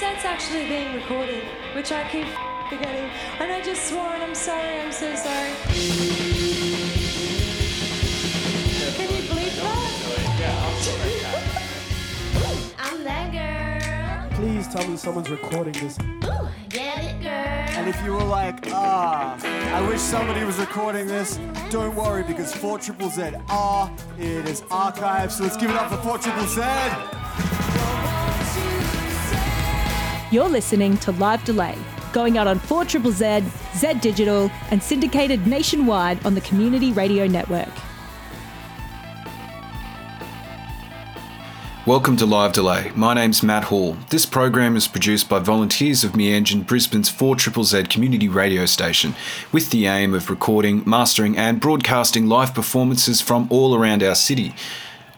set's actually being recorded, which I keep forgetting. And I just swore and I'm sorry, I'm so sorry. Can you believe that? I'm that girl. Please tell me someone's recording this. Ooh, get it, girl. And if you were like, ah, I wish somebody was recording this, don't worry because 4 Triple Z are, it is archived. So let's give it up for 4 Triple Z. You're listening to Live Delay, going out on 4 Triple Z, Z Digital, and syndicated nationwide on the Community Radio Network. Welcome to Live Delay. My name's Matt Hall. This program is produced by volunteers of Meanjin, Brisbane's 4 Triple Z community radio station, with the aim of recording, mastering, and broadcasting live performances from all around our city.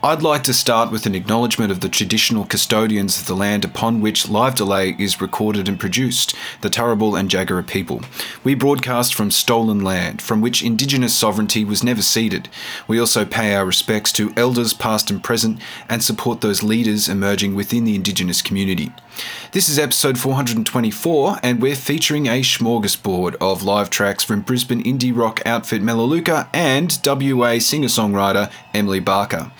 I'd like to start with an acknowledgement of the traditional custodians of the land upon which Live Delay is recorded and produced, the Turrbal and Jagera people. We broadcast from stolen land, from which Indigenous sovereignty was never ceded. We also pay our respects to elders past and present and support those leaders emerging within the Indigenous community. This is episode 424, and we're featuring a smorgasbord of live tracks from Brisbane indie rock outfit Melaleuca and WA singer songwriter Emily Barker.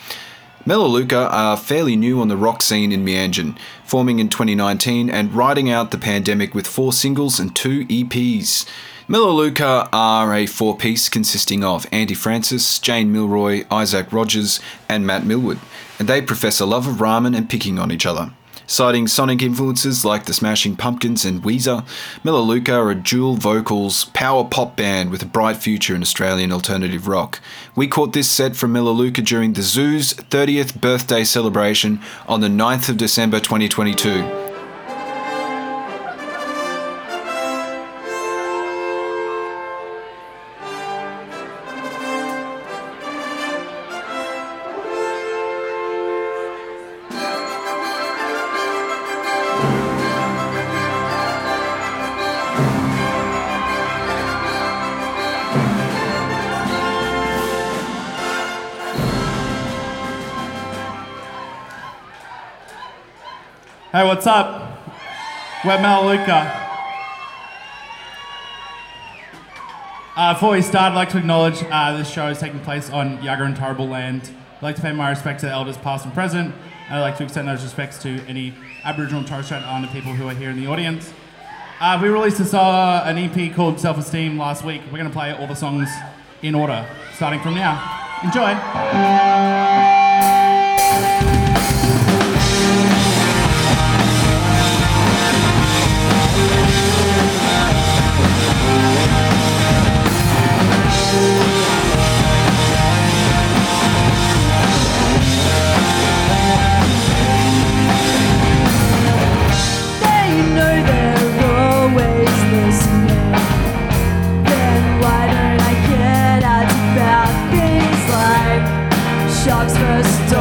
Melaleuca are fairly new on the rock scene in Meanjin, forming in 2019 and riding out the pandemic with four singles and two EPs. Melaleuca are a four piece consisting of Andy Francis, Jane Millroy, Isaac Rogers, and Matt Millwood, and they profess a love of ramen and picking on each other. Citing sonic influences like the Smashing Pumpkins and Weezer, Melaleuca are a dual vocals power pop band with a bright future in Australian alternative rock. We caught this set from Melaleuca during the Zoo's 30th birthday celebration on the 9th of December 2022. What's up? We're. Uh, before we start, I'd like to acknowledge uh, this show is taking place on Yagara and Turrbal land. I'd like to pay my respects to the elders past and present, and I'd like to extend those respects to any Aboriginal and Torres Strait Islander people who are here in the audience. Uh, we released a, uh, an EP called Self Esteem last week. We're going to play all the songs in order, starting from now. Enjoy! Sharks versus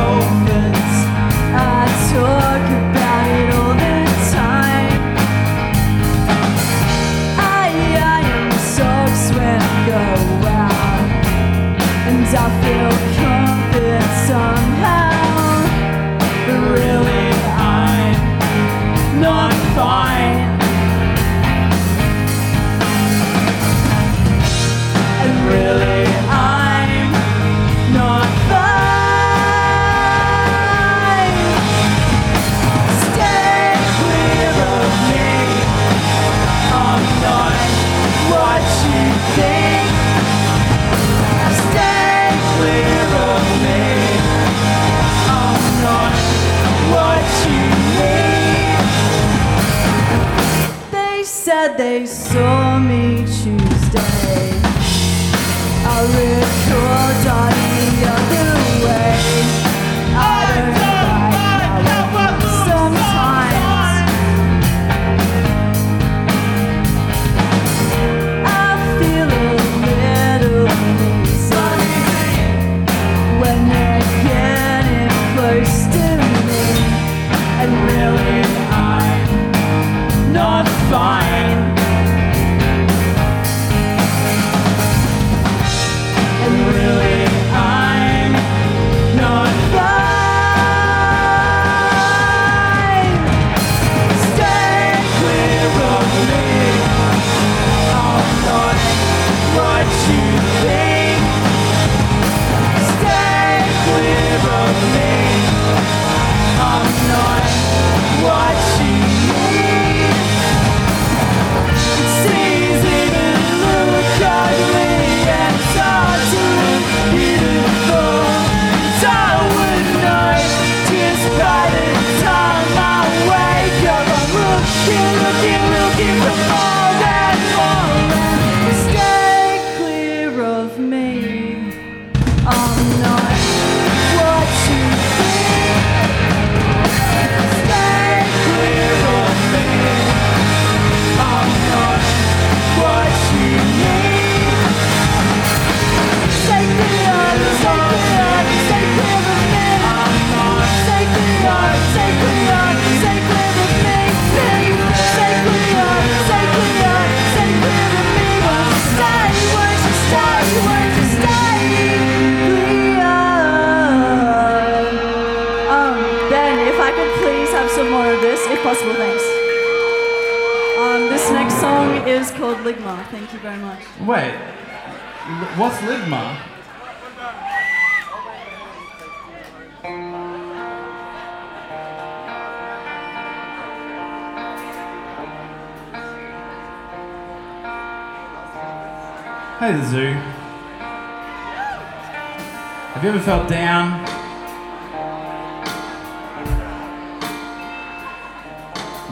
ever felt down?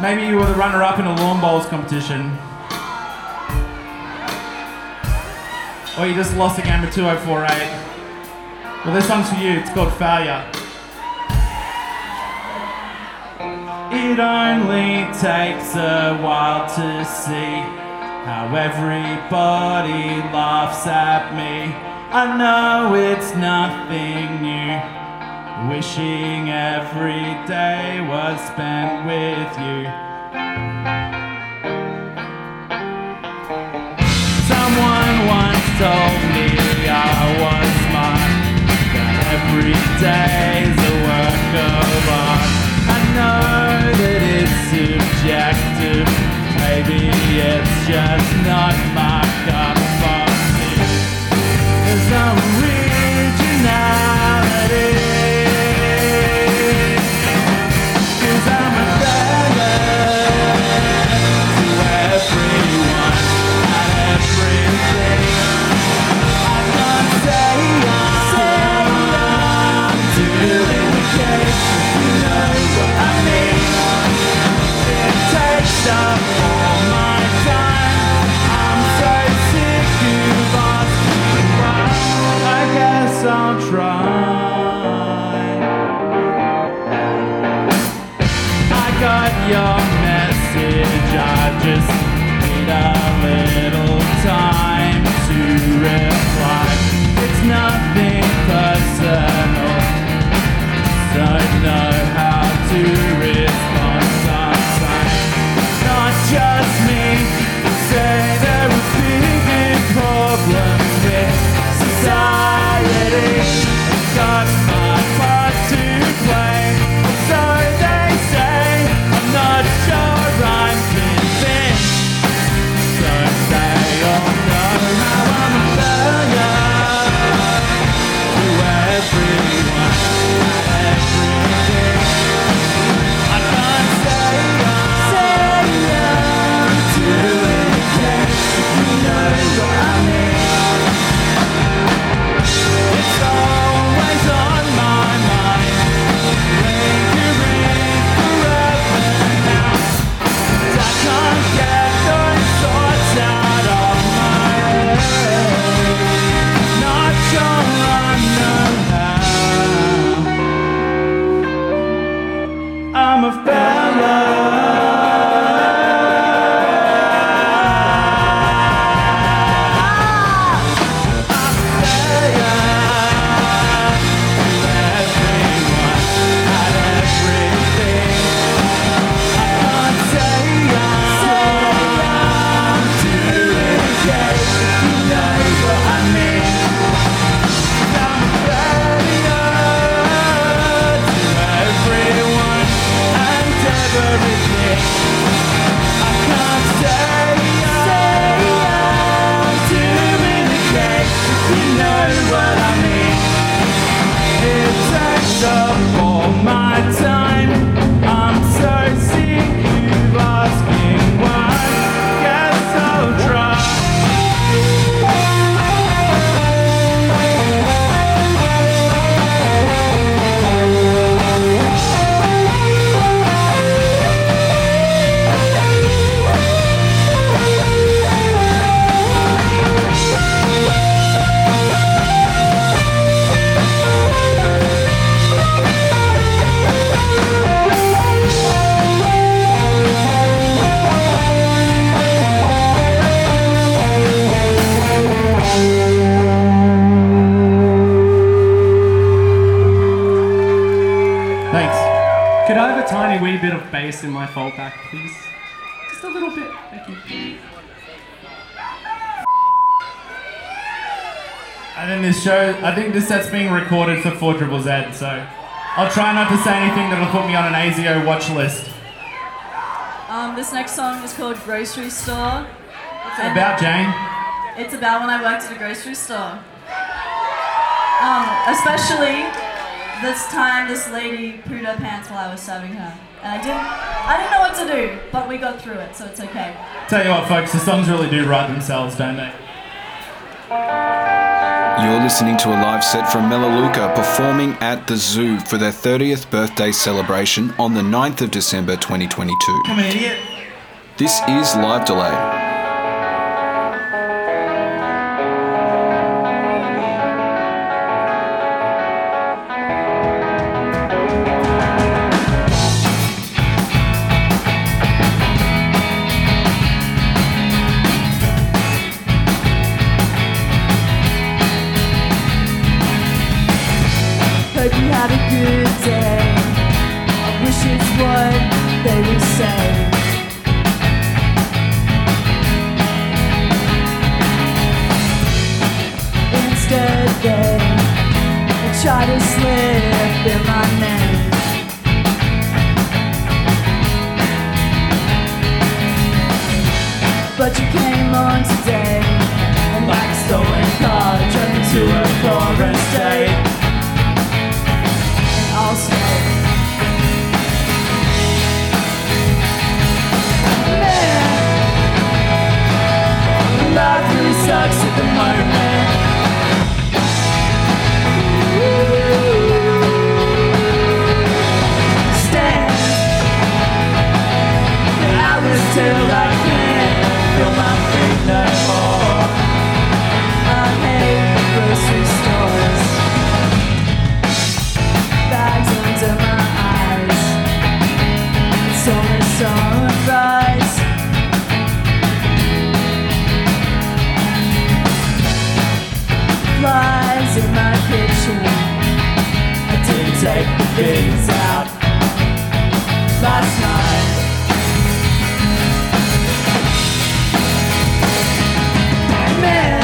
Maybe you were the runner up in a lawn bowls competition. Or you just lost a game of 2048. Well, this song's for you. It's called Failure. It only takes a while to see how everybody laughs at me. I know it's nothing new. Wishing every day was spent with you. Someone once told me I was smart. That every day's a work of art. I know that it's subjective. Maybe it's just not my cup some I think this set's being recorded for 4 Triple Z, so I'll try not to say anything that'll put me on an ASIO watch list. Um, this next song is called Grocery Store. It's about Jane? It's about when I worked at a grocery store. Um, especially this time this lady pooed her pants while I was serving her. And I didn't, I didn't know what to do, but we got through it, so it's okay. Tell you what, folks, the songs really do write themselves, don't they? You're listening to a live set from Melaleuca performing at the Zoo for their 30th birthday celebration on the 9th of December 2022. Come an idiot. This is Live Delay. Hope you had a good day. I wish it's what they would say. Instead, they try to slip in my name. But you came on today, and like a stolen car, drove into a foreign state. The bins out last night. Man,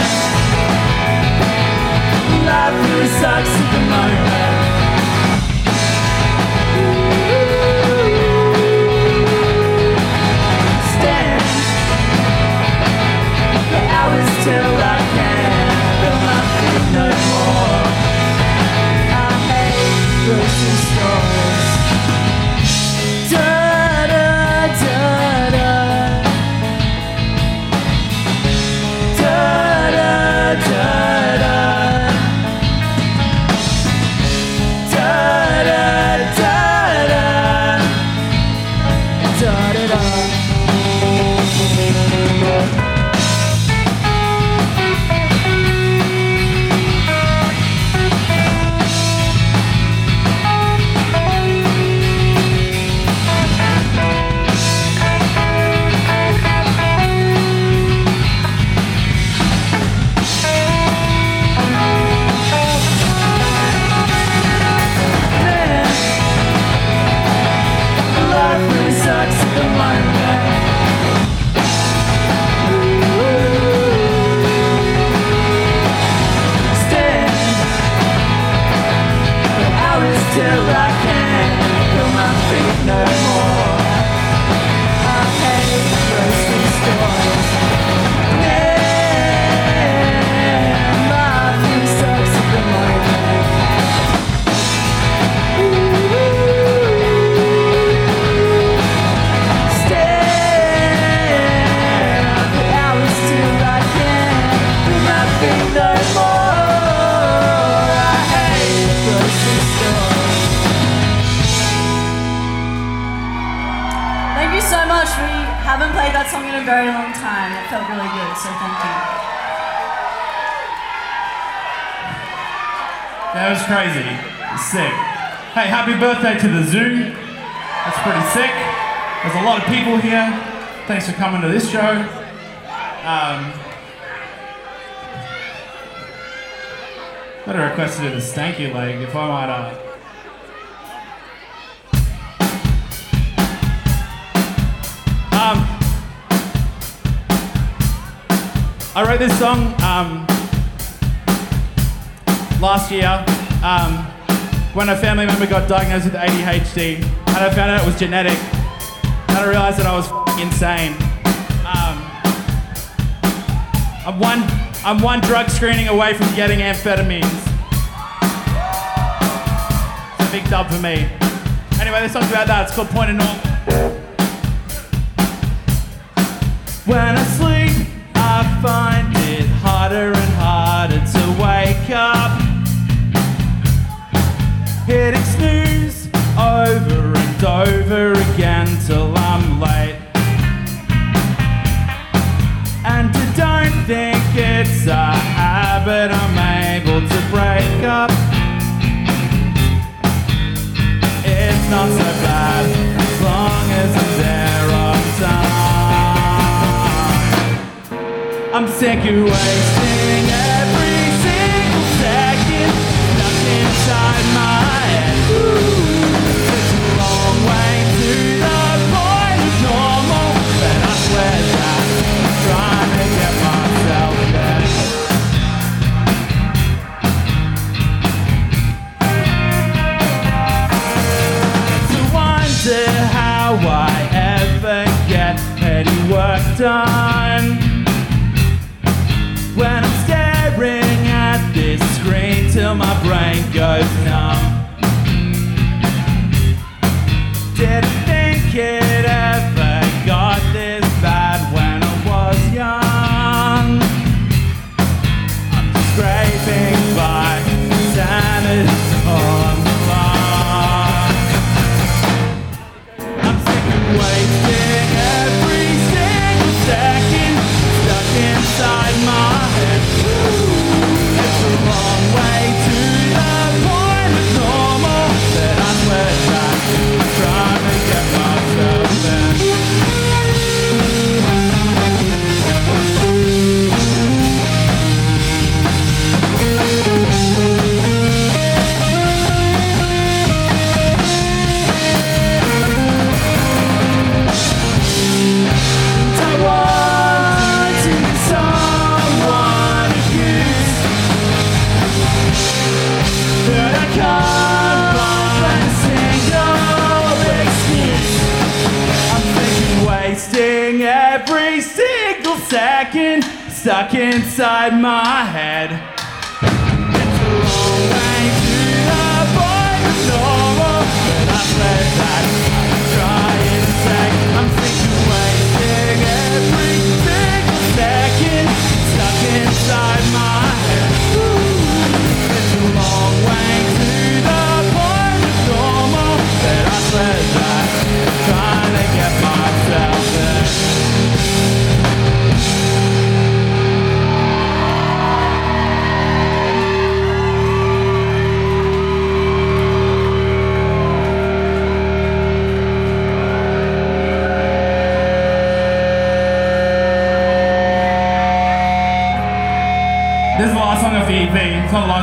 life really sucks at the moment. That was crazy. Sick. Hey, happy birthday to the zoo. That's pretty sick. There's a lot of people here. Thanks for coming to this show. Um, got a request to do the stanky leg if I might. Uh, um, I wrote this song um, last year um, when a family member got diagnosed with ADHD, and I found out it was genetic. And I realized that I was insane. Um, I'm one, I'm one drug screening away from getting amphetamines. It's a big dub for me. Anyway, this song's about that. It's called Point of Normal. When I sleep, I find Hitting snooze over and over again till I'm late. And I don't think it's a habit I'm able to break up. It's not so bad as long as I'm there on time. I'm sick of wasting work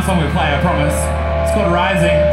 song we play, I promise. It's called Rising. Rising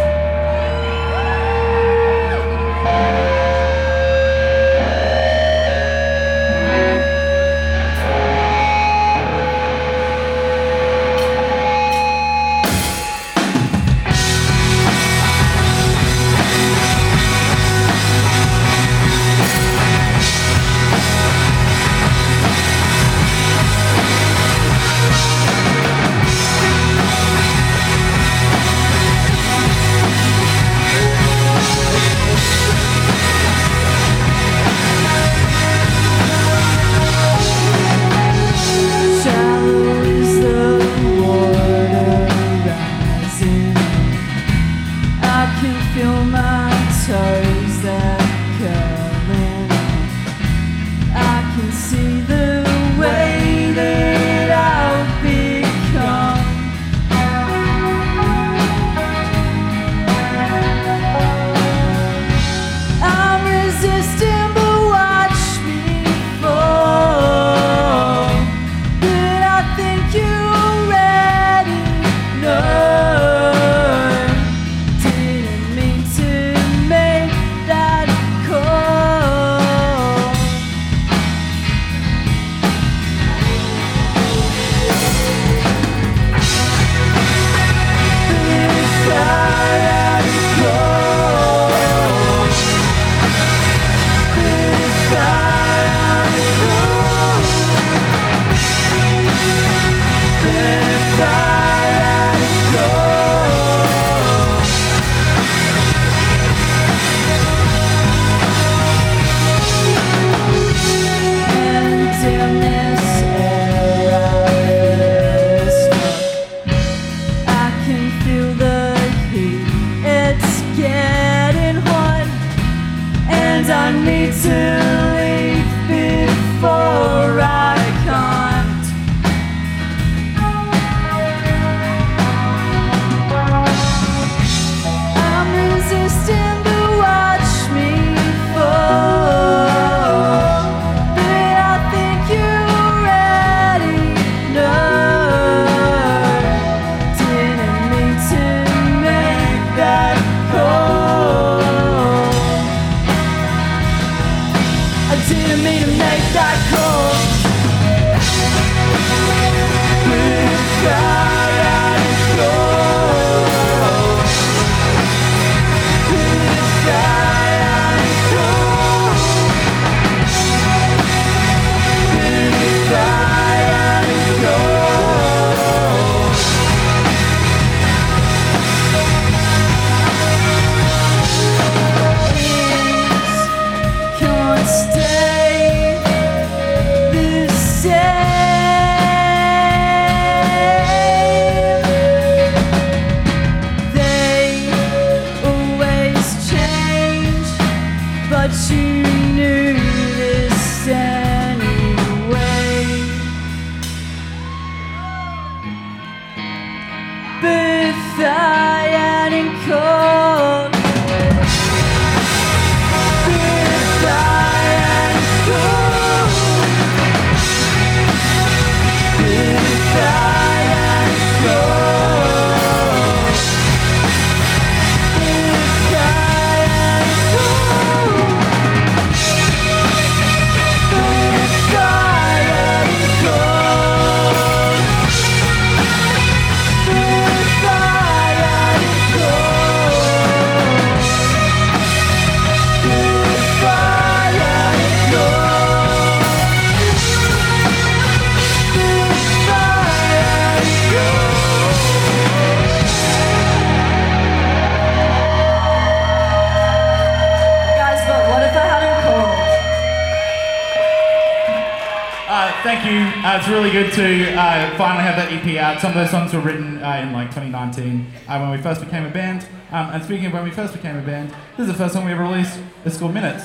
finally have that EP out. Some of those songs were written uh, in like 2019 uh, when we first became a band. Um, and speaking of when we first became a band, this is the first song we ever released. It's called Minutes.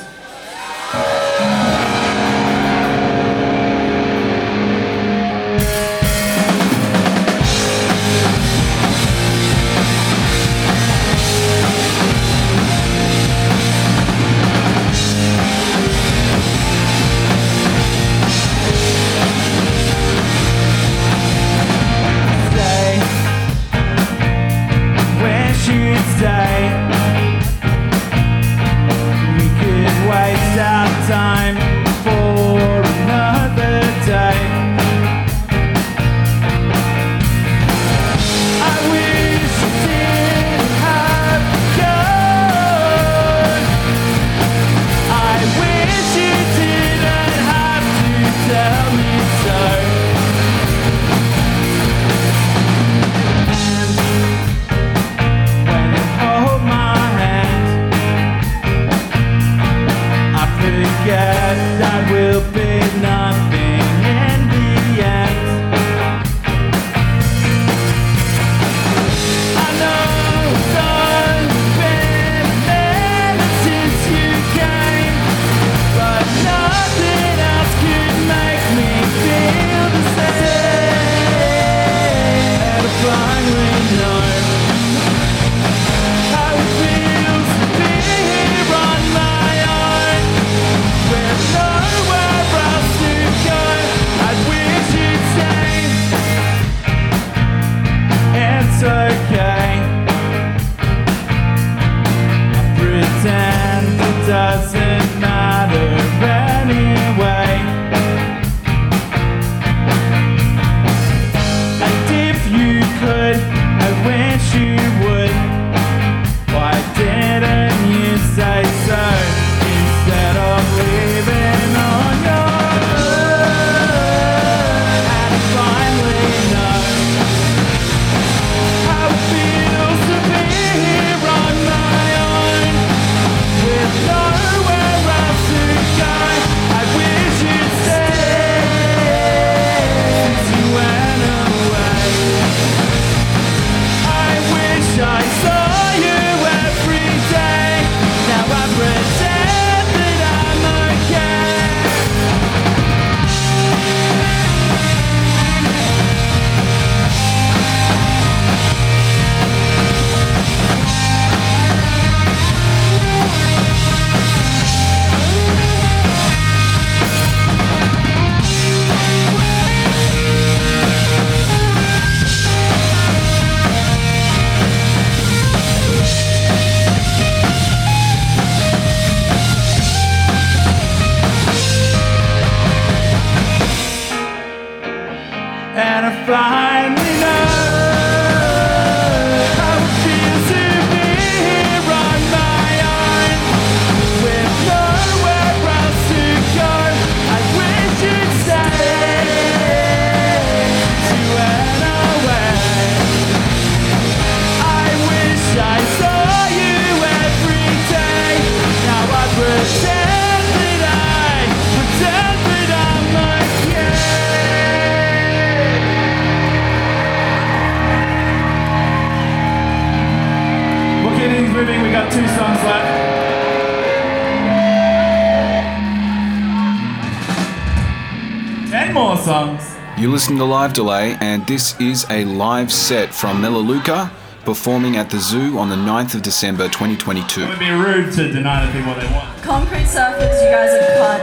songs. You listen to Live Delay, and this is a live set from Melaleuca performing at the zoo on the 9th of December 2022. It would be rude to deny the people what they want. Concrete Surfers, you guys are cut.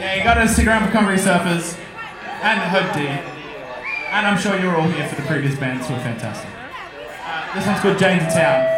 Yeah, you gotta stick around for Concrete Surfers and Hope D. And I'm sure you're all here for the previous bands who were fantastic. Uh, this one's called James Town.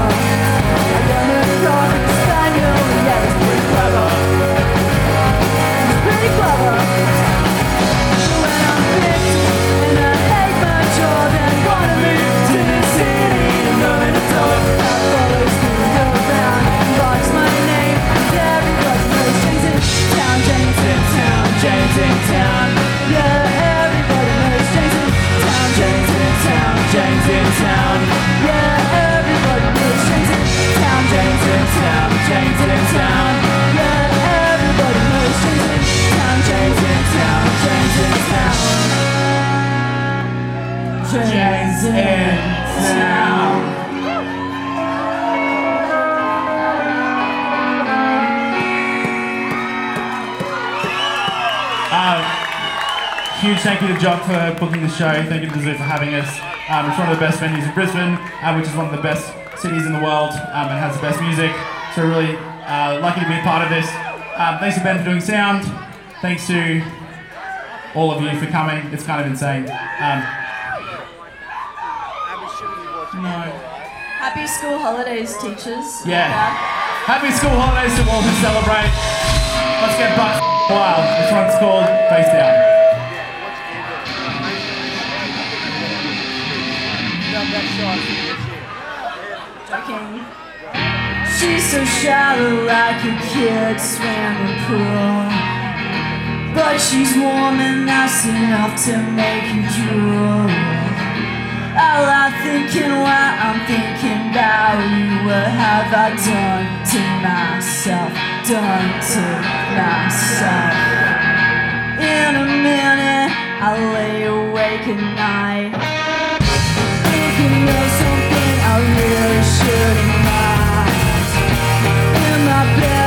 show. Thank you to the Zoo for having us. Um, it's one of the best venues in Brisbane, uh, which is one of the best cities in the world um, and has the best music. So we're really uh, lucky to be a part of this. Um, thanks to Ben for doing sound. Thanks to all of you for coming. It's kind of insane. Um, no. Happy school holidays, teachers. Yeah. Happy school holidays to all who celebrate. Let's get buck wild. This one's called Face Down. She's so shallow like a kid swam in pool. But she's warm and nice enough to make you drool. All I'm thinking while I'm thinking about you, what have I done to myself? Done to myself. In a minute, I lay awake at night. Thinking of something I really shouldn't my bed,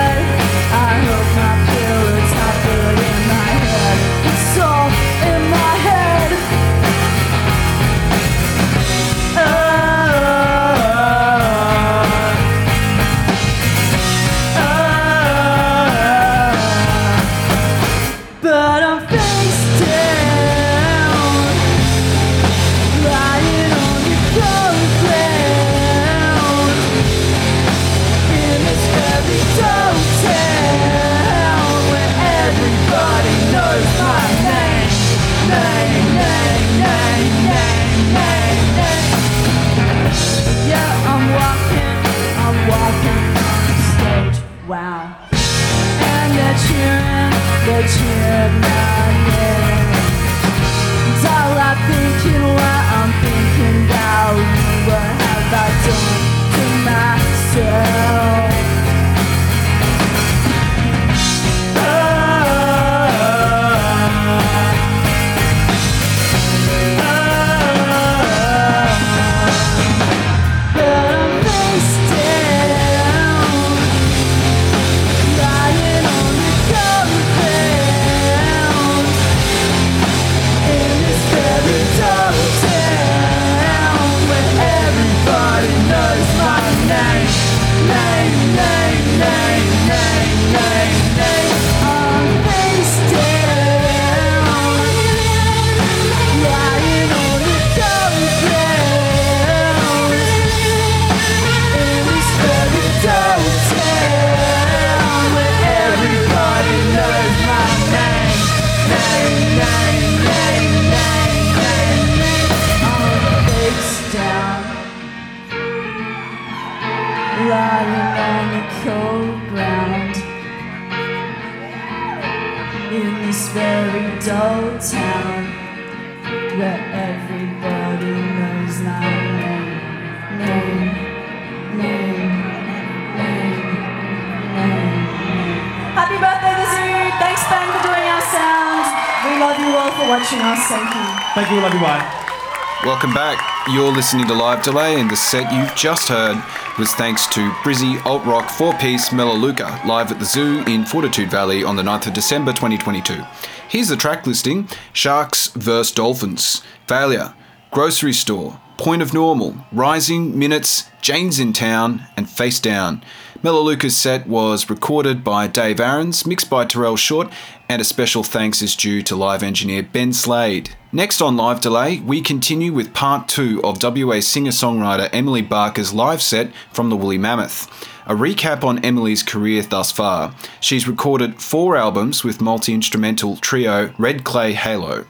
You're listening to Live Delay, and the set you've just heard was thanks to Brizzy alt rock four piece Melaleuca live at the Zoo in Fortitude Valley on the 9th of December 2022. Here's the track listing Sharks vs. Dolphins, Failure, Grocery Store, Point of Normal, Rising, Minutes, Jane's in Town, and Face Down. Melaleuca's set was recorded by Dave Arens, mixed by Tyrell Short, and a special thanks is due to live engineer Ben Slade. Next on Live Delay, we continue with part two of WA singer songwriter Emily Barker's live set from the Woolly Mammoth. A recap on Emily's career thus far. She's recorded four albums with multi instrumental trio Red Clay Halo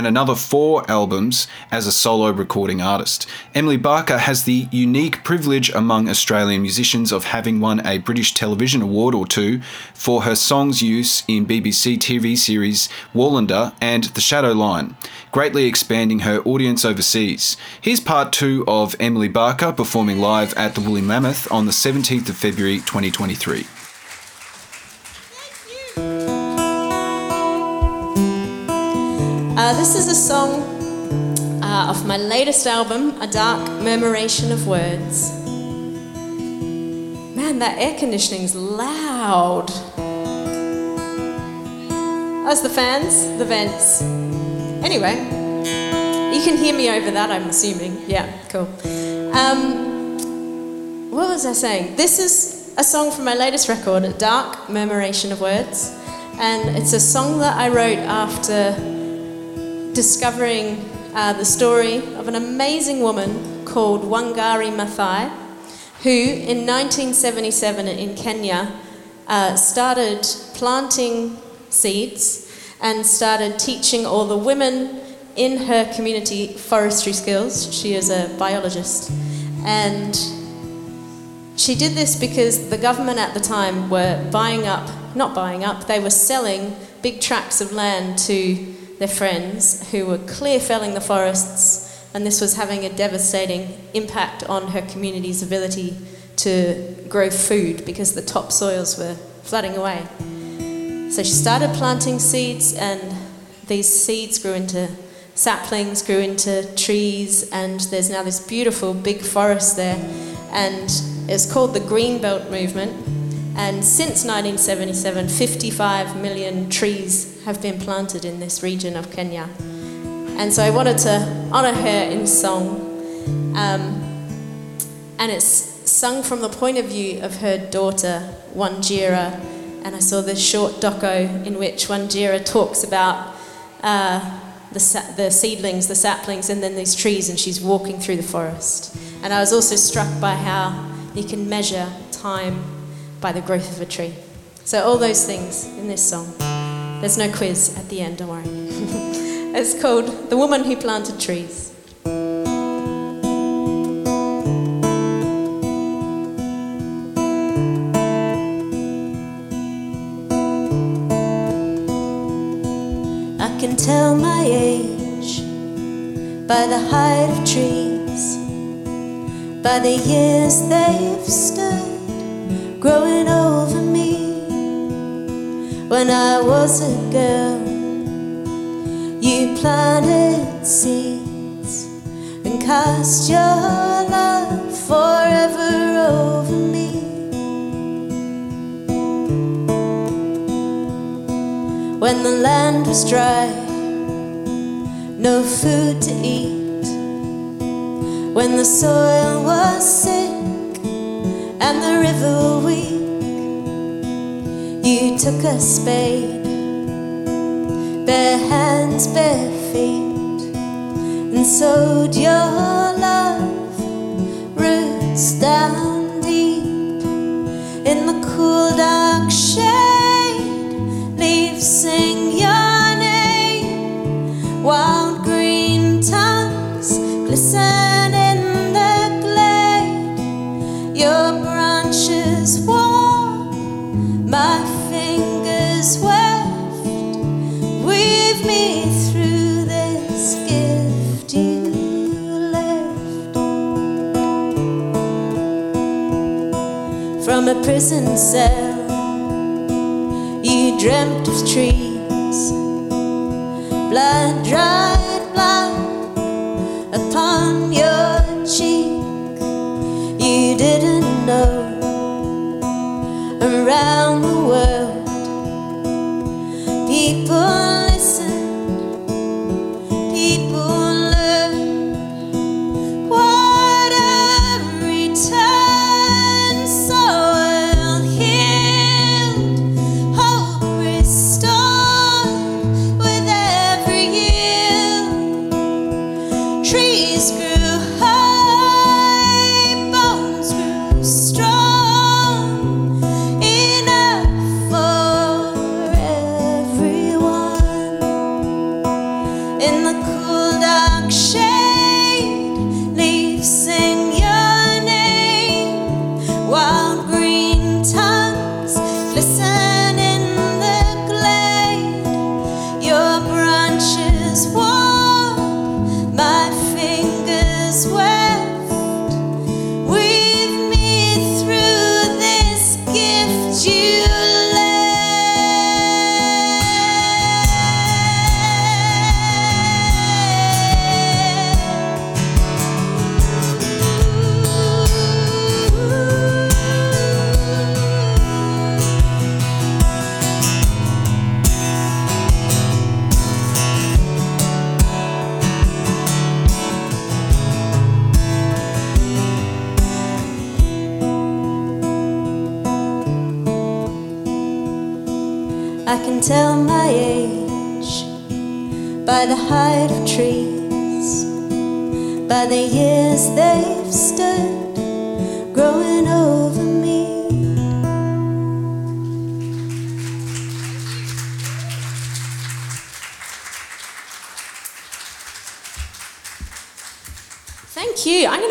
and another four albums as a solo recording artist. Emily Barker has the unique privilege among Australian musicians of having won a British Television Award or two for her songs' use in BBC TV series Wallander and The Shadow Line, greatly expanding her audience overseas. Here's part two of Emily Barker performing live at the Woolly Mammoth on the 17th of February 2023. Uh, this is a song uh, my latest album, A Dark Murmuration of Words. Man, that air conditioning's loud. That's the fans, the vents. Anyway, you can hear me over that, I'm assuming. Yeah, cool. Um, what was I saying? This is a song from my latest record, A Dark Murmuration of Words. And it's a song that I wrote after discovering uh, the story of an amazing woman called Wangari Maathai, who in 1977 in Kenya uh, started planting seeds and started teaching all the women in her community forestry skills. She is a biologist. And she did this because the government at the time were buying up, not buying up, they were selling big tracts of land to their friends who were clear felling the forests, and this was having a devastating impact on her community's ability to grow food because the topsoils were flooding away. So she started planting seeds, and these seeds grew into saplings, grew into trees, and there's now this beautiful big forest there. And it's called the Greenbelt Movement. And since 1977, 55 million trees have been planted in this region of Kenya. And so I wanted to honour her in song. Um, and it's sung from the point of view of her daughter, Wanjira. And I saw this short doco in which Wanjira talks about uh, the, sa- the seedlings, the saplings, and then these trees, and she's walking through the forest. And I was also struck by how you can measure time by the growth of a tree. So, all those things in this song. There's no quiz at the end, don't worry. it's called The Woman Who Planted Trees. I can tell my age by the height of trees, by the years they've stood growing over me. When I was a girl, you planted seeds and cast your love forever over me. When the land was dry, no food to eat. When the soil was sick and the river weak, you took a spade, bare hands, bare feet, and sowed your love roots down prison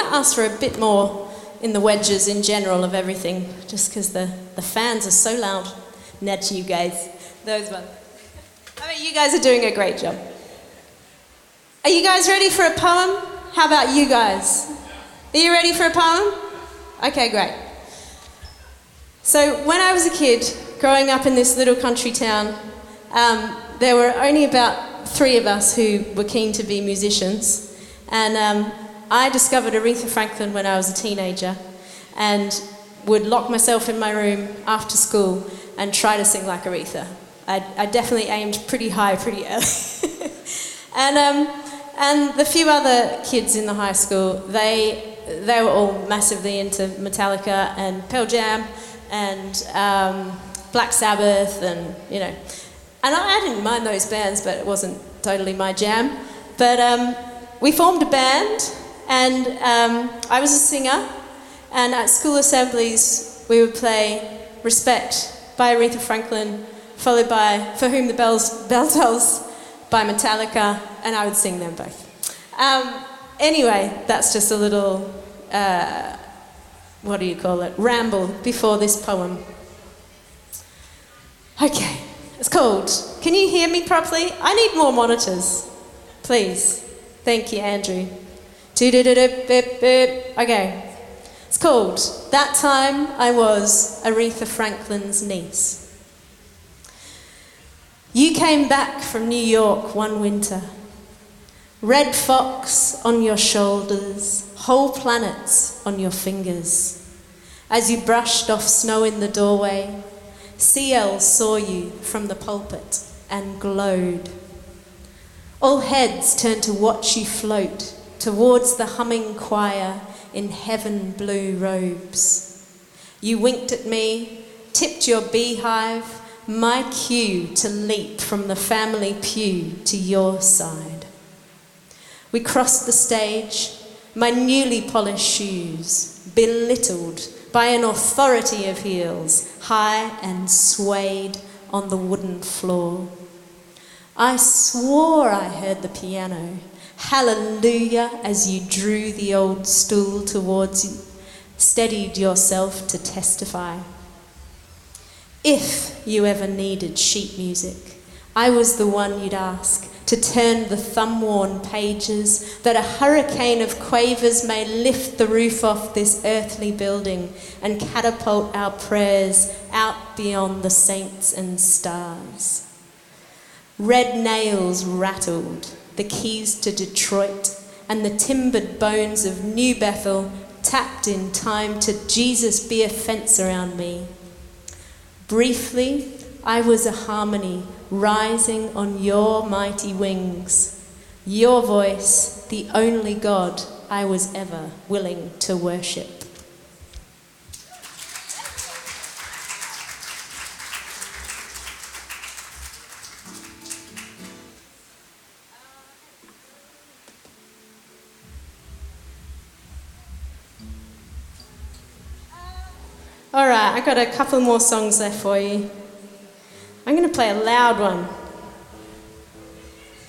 to ask for a bit more in the wedges in general of everything, just because the, the fans are so loud. Not you guys, those ones. I mean, you guys are doing a great job. Are you guys ready for a poem? How about you guys? Are you ready for a poem? Okay, great. So, when I was a kid, growing up in this little country town, um, there were only about three of us who were keen to be musicians. And um, I discovered Aretha Franklin when I was a teenager and would lock myself in my room after school and try to sing like Aretha. I, I definitely aimed pretty high pretty early. and, um, and the few other kids in the high school, they, they were all massively into Metallica and Pearl Jam and um, Black Sabbath and, you know. And I, I didn't mind those bands, but it wasn't totally my jam. But um, we formed a band, and um, I was a singer. And at school assemblies, we would play Respect by Aretha Franklin, followed by For Whom the Bells, Bell Tolls by Metallica, and I would sing them both. Um, anyway, that's just a little, uh, what do you call it, ramble before this poem. Okay, it's called Can You Hear Me Properly? I need more monitors, please. Thank you, Andrew. Okay. It's called That Time I Was Aretha Franklin's Niece. You came back from New York one winter. Red fox on your shoulders, whole planets on your fingers. As you brushed off snow in the doorway, CL saw you from the pulpit and glowed. All heads turned to watch you float towards the humming choir in heaven blue robes. You winked at me, tipped your beehive, my cue to leap from the family pew to your side. We crossed the stage, my newly polished shoes, belittled by an authority of heels, high and swayed on the wooden floor. I swore I heard the piano. Hallelujah, as you drew the old stool towards you, steadied yourself to testify. If you ever needed sheet music, I was the one you'd ask to turn the thumb worn pages that a hurricane of quavers may lift the roof off this earthly building and catapult our prayers out beyond the saints and stars. Red nails rattled, the keys to Detroit, and the timbered bones of New Bethel tapped in time to Jesus be a fence around me. Briefly, I was a harmony rising on your mighty wings. Your voice, the only God I was ever willing to worship. All right, I got a couple more songs there for you. I'm going to play a loud one.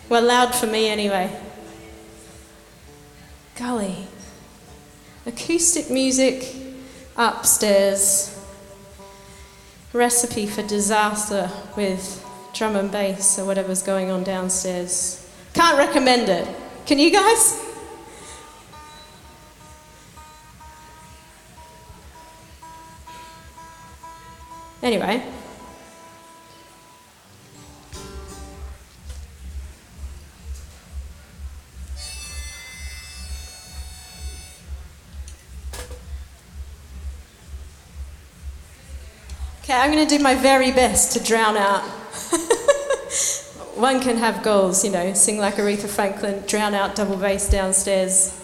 Well, loud for me anyway. Golly. Acoustic music upstairs. Recipe for disaster with drum and bass or whatever's going on downstairs. Can't recommend it. Can you guys? Anyway. Okay, I'm going to do my very best to drown out. One can have goals, you know, sing like Aretha Franklin, drown out double bass downstairs.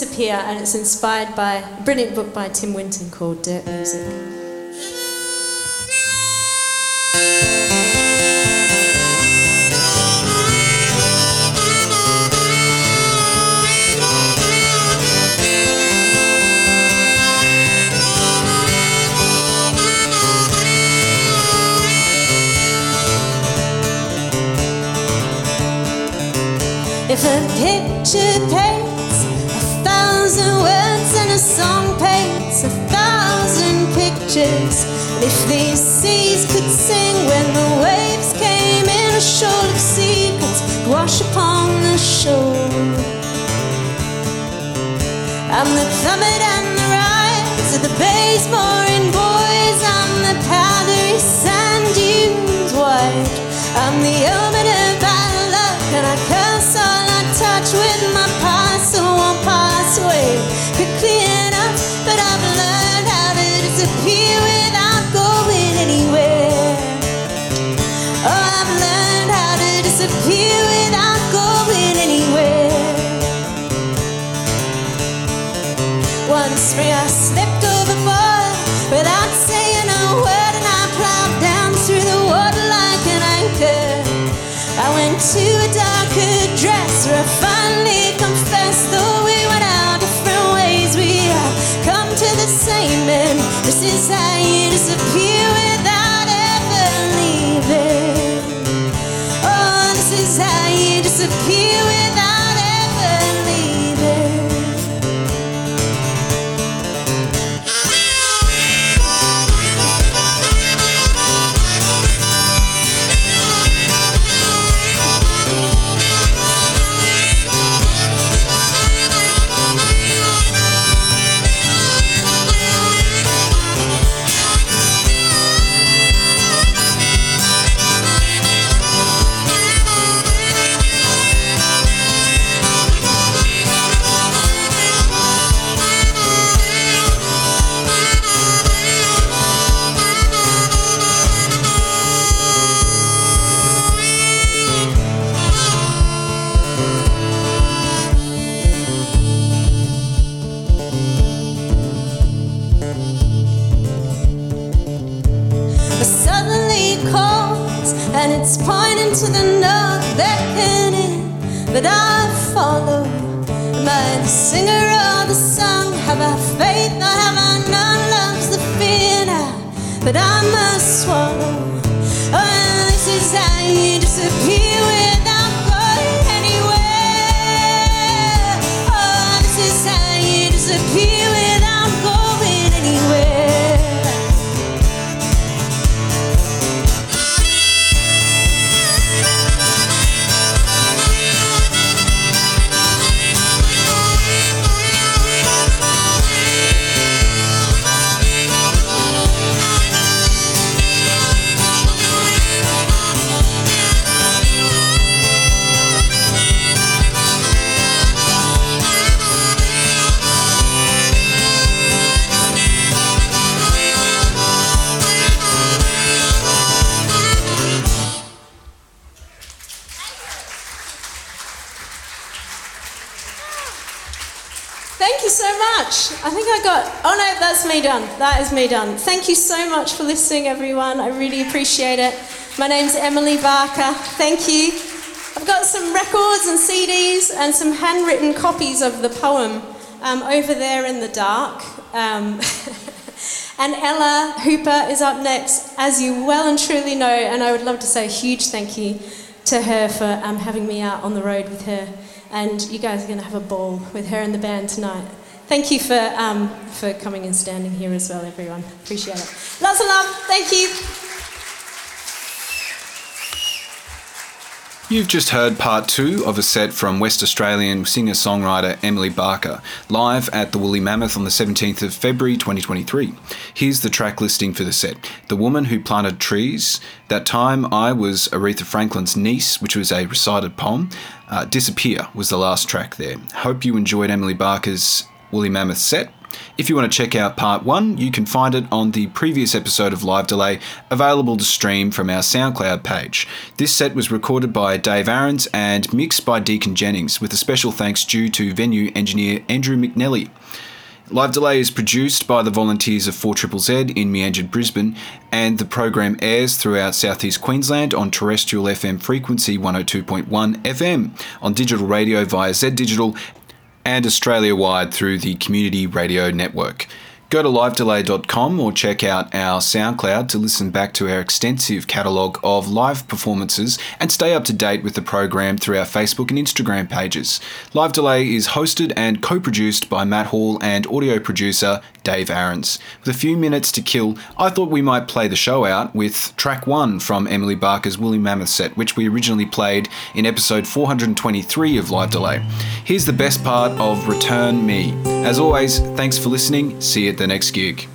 Disappear, and it's inspired by a brilliant book by Tim Winton called Dirt Music. Pictures, and if these seas could sing when the waves came in a shoal of secrets wash upon the shore. I'm the plummet and the rise of the bays mooring buoys. I'm the powdery sand dunes white. I'm the One free. I slipped overboard without saying a word, and I plowed down through the water like an anchor. I went to a darker dress where I finally confessed, though we went our different ways, we have come to the same end. This is how you disappear without ever leaving. Oh, this is how you disappear done. That is me done. Thank you so much for listening, everyone. I really appreciate it. My name's Emily Barker. Thank you. I've got some records and CDs and some handwritten copies of the poem um, over there in the dark. Um, and Ella Hooper is up next, as you well and truly know. And I would love to say a huge thank you to her for um, having me out on the road with her. And you guys are going to have a ball with her and the band tonight. Thank you for, um, for coming and standing here as well, everyone. Appreciate it. Lots of love. Thank you. You've just heard part two of a set from West Australian singer songwriter Emily Barker, live at the Woolly Mammoth on the 17th of February 2023. Here's the track listing for the set The Woman Who Planted Trees. That time I was Aretha Franklin's niece, which was a recited poem. Uh, Disappear was the last track there. Hope you enjoyed Emily Barker's Woolly Mammoth set. If you want to check out part one, you can find it on the previous episode of Live Delay, available to stream from our SoundCloud page. This set was recorded by Dave Arens and mixed by Deakin Jennings, with a special thanks due to venue engineer Andrew McNelley. Live Delay is produced by the volunteers of 4ZZZ in Meanjin, Brisbane, and the program airs throughout southeast Queensland on terrestrial FM frequency 102.1 FM, on digital radio via Z Digital, and Australia wide through the Community Radio Network. Go to livedelay.com or check out our SoundCloud to listen back to our extensive catalogue of live performances and stay up to date with the program through our Facebook and Instagram pages. Live Delay is hosted and co produced by Matt Hall and audio producer Dave Arens. With a few minutes to kill, I thought we might play the show out with track one from Emily Barker's Woolly Mammoth set, which we originally played in episode 423 of Live Delay. Here's the best part of Return Me. As always, thanks for listening. See you at the next gig.